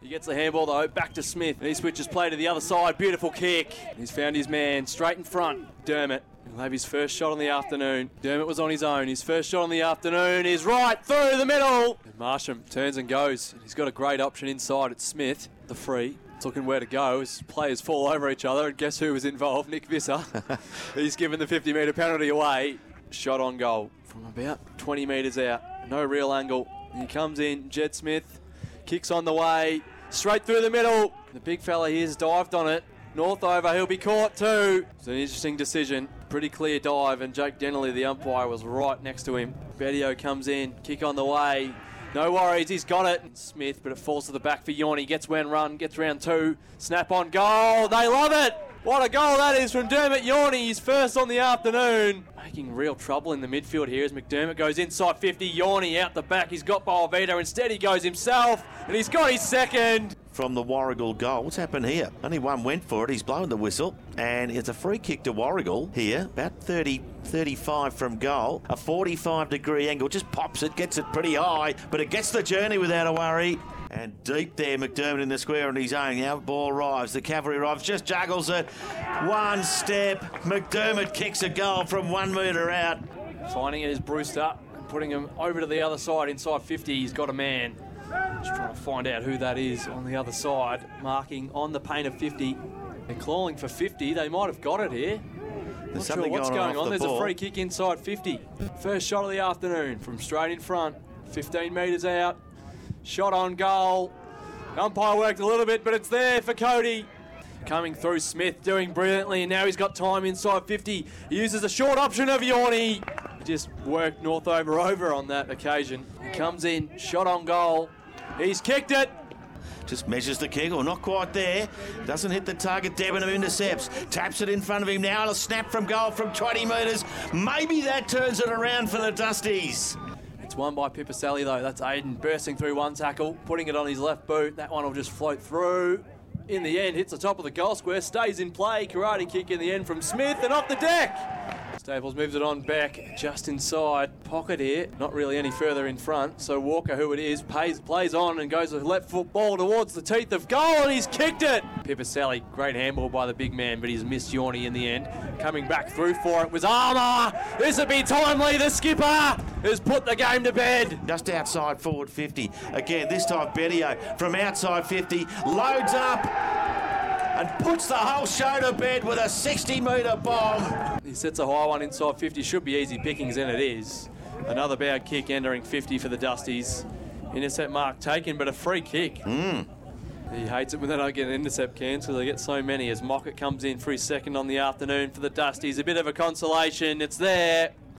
He gets the handball though, back to Smith. And he switches play to the other side. Beautiful kick. He's found his man straight in front. Dermot. He'll have his first shot on the afternoon. Dermot was on his own. His first shot on the afternoon is right through the middle. And Marsham turns and goes. He's got a great option inside. It's Smith, the free. Looking where to go as players fall over each other. And guess who was involved? Nick Visser. He's given the 50 metre penalty away. Shot on goal from about 20 metres out. No real angle. He comes in. Jed Smith Kicks on the way, straight through the middle. The big fella here's dived on it. North over, he'll be caught too. It's an interesting decision. Pretty clear dive, and Jake Dennerley, the umpire, was right next to him. Bedio comes in, kick on the way. No worries, he's got it. Smith, but it falls to the back for Yorny. Gets one run, gets round two. Snap on goal. They love it. What a goal that is from Dermot Yorny. He's first on the afternoon. Making real trouble in the midfield here as McDermott goes inside 50. Yorny out the back. He's got Boavito. Instead, he goes himself, and he's got his second. From the Warragul goal. What's happened here? Only one went for it. He's blown the whistle. And it's a free kick to Warragul here. About 30, 35 from goal. A 45 degree angle. Just pops it, gets it pretty high, but it gets the journey without a worry. And deep there, McDermott in the square on his own. Now the ball arrives. The cavalry arrives. Just juggles it. One step. McDermott kicks a goal from one metre out. Finding it is Brewster. Putting him over to the other side inside 50. He's got a man. Just trying to find out who that is on the other side. Marking on the paint of 50. They're clawing for 50. They might have got it here. Not sure what's going, on. The There's ball. a free kick inside 50. First shot of the afternoon from straight in front. 15 metres out. Shot on goal. Umpire worked a little bit, but it's there for Cody. Coming through Smith, doing brilliantly, and now he's got time inside 50. He uses a short option of Yorny. He just worked North over over on that occasion. He comes in, shot on goal. He's kicked it. Just measures the kick, or not quite there. Doesn't hit the target. Debenham intercepts. Taps it in front of him now. And a snap from goal from 20 metres. Maybe that turns it around for the Dusties. It's won by Pipicelli though. That's Aiden bursting through one tackle, putting it on his left boot. That one will just float through. In the end, hits the top of the goal square, stays in play. Karate kick in the end from Smith and off the deck. Staples moves it on back, just inside pocket here. Not really any further in front. So Walker, who it is, pays, plays on and goes with left foot ball towards the teeth of goal, and he's kicked it. Pipicelli, great handball by the big man, but he's missed Yorny in the end. Coming back through for it was Armour. This would be timely. The skipper has put the game to bed. Just outside forward 50. Again, this time Bedio from outside 50 loads up and puts the whole show to bed with a 60 metre bomb. He sets a high one inside 50. Should be easy pickings, and it is. Another bad kick entering 50 for the Dusties. Intercept mark taken, but a free kick. Hmm. He hates it when they don't get an intercept cans because they get so many. As Mockett comes in for his second on the afternoon for the Dusties. A bit of a consolation. It's there.